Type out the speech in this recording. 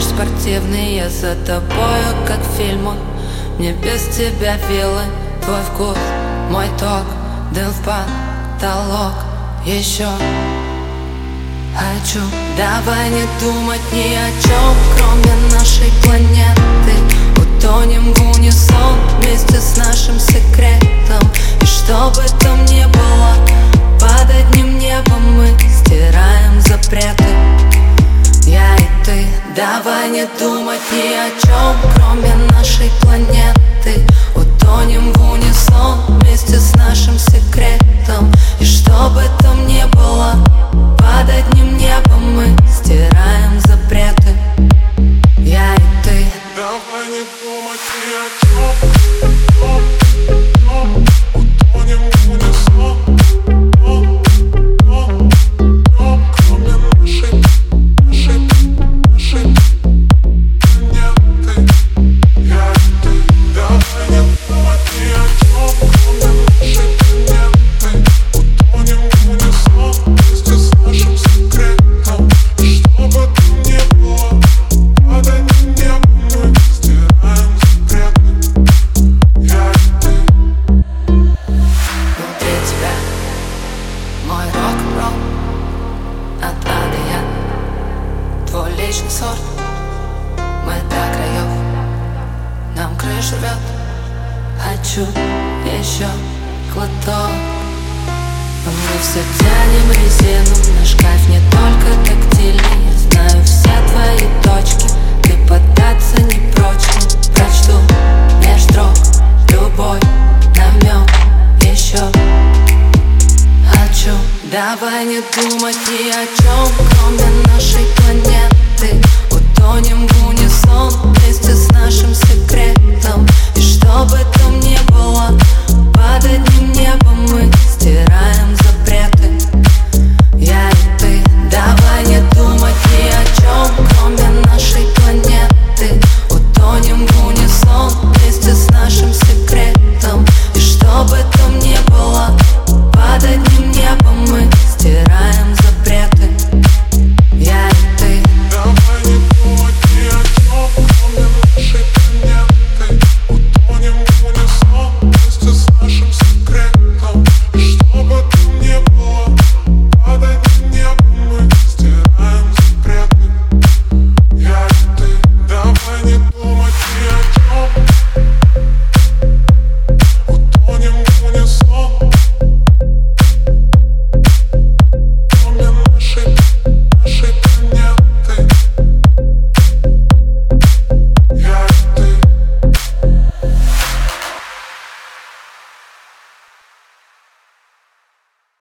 спортивные за тобою, как в фильмах. Мне без тебя вилы, твой вкус, мой ток Дым в потолок, еще хочу. Давай не думать ни о чем, кроме нашей планеты. Утонем в унисон вместе с нашим давай не думать ни о чем, кроме нашей планеты. Утонем в унисон вместе с нашим секретом. И что бы там ни было, под одним небом мы стираем запреты. Я и ты. Давай не думать ни о чем сорт Мы до краев Нам крышу рвет Хочу еще глоток Мы все тянем резину. Наш кайф не только тактильный. Я знаю все твои точки. Ты поддаться не прочь. Прочту меж строк. Любой намек еще хочу Давай не думать ни о чем, кроме нашей планеты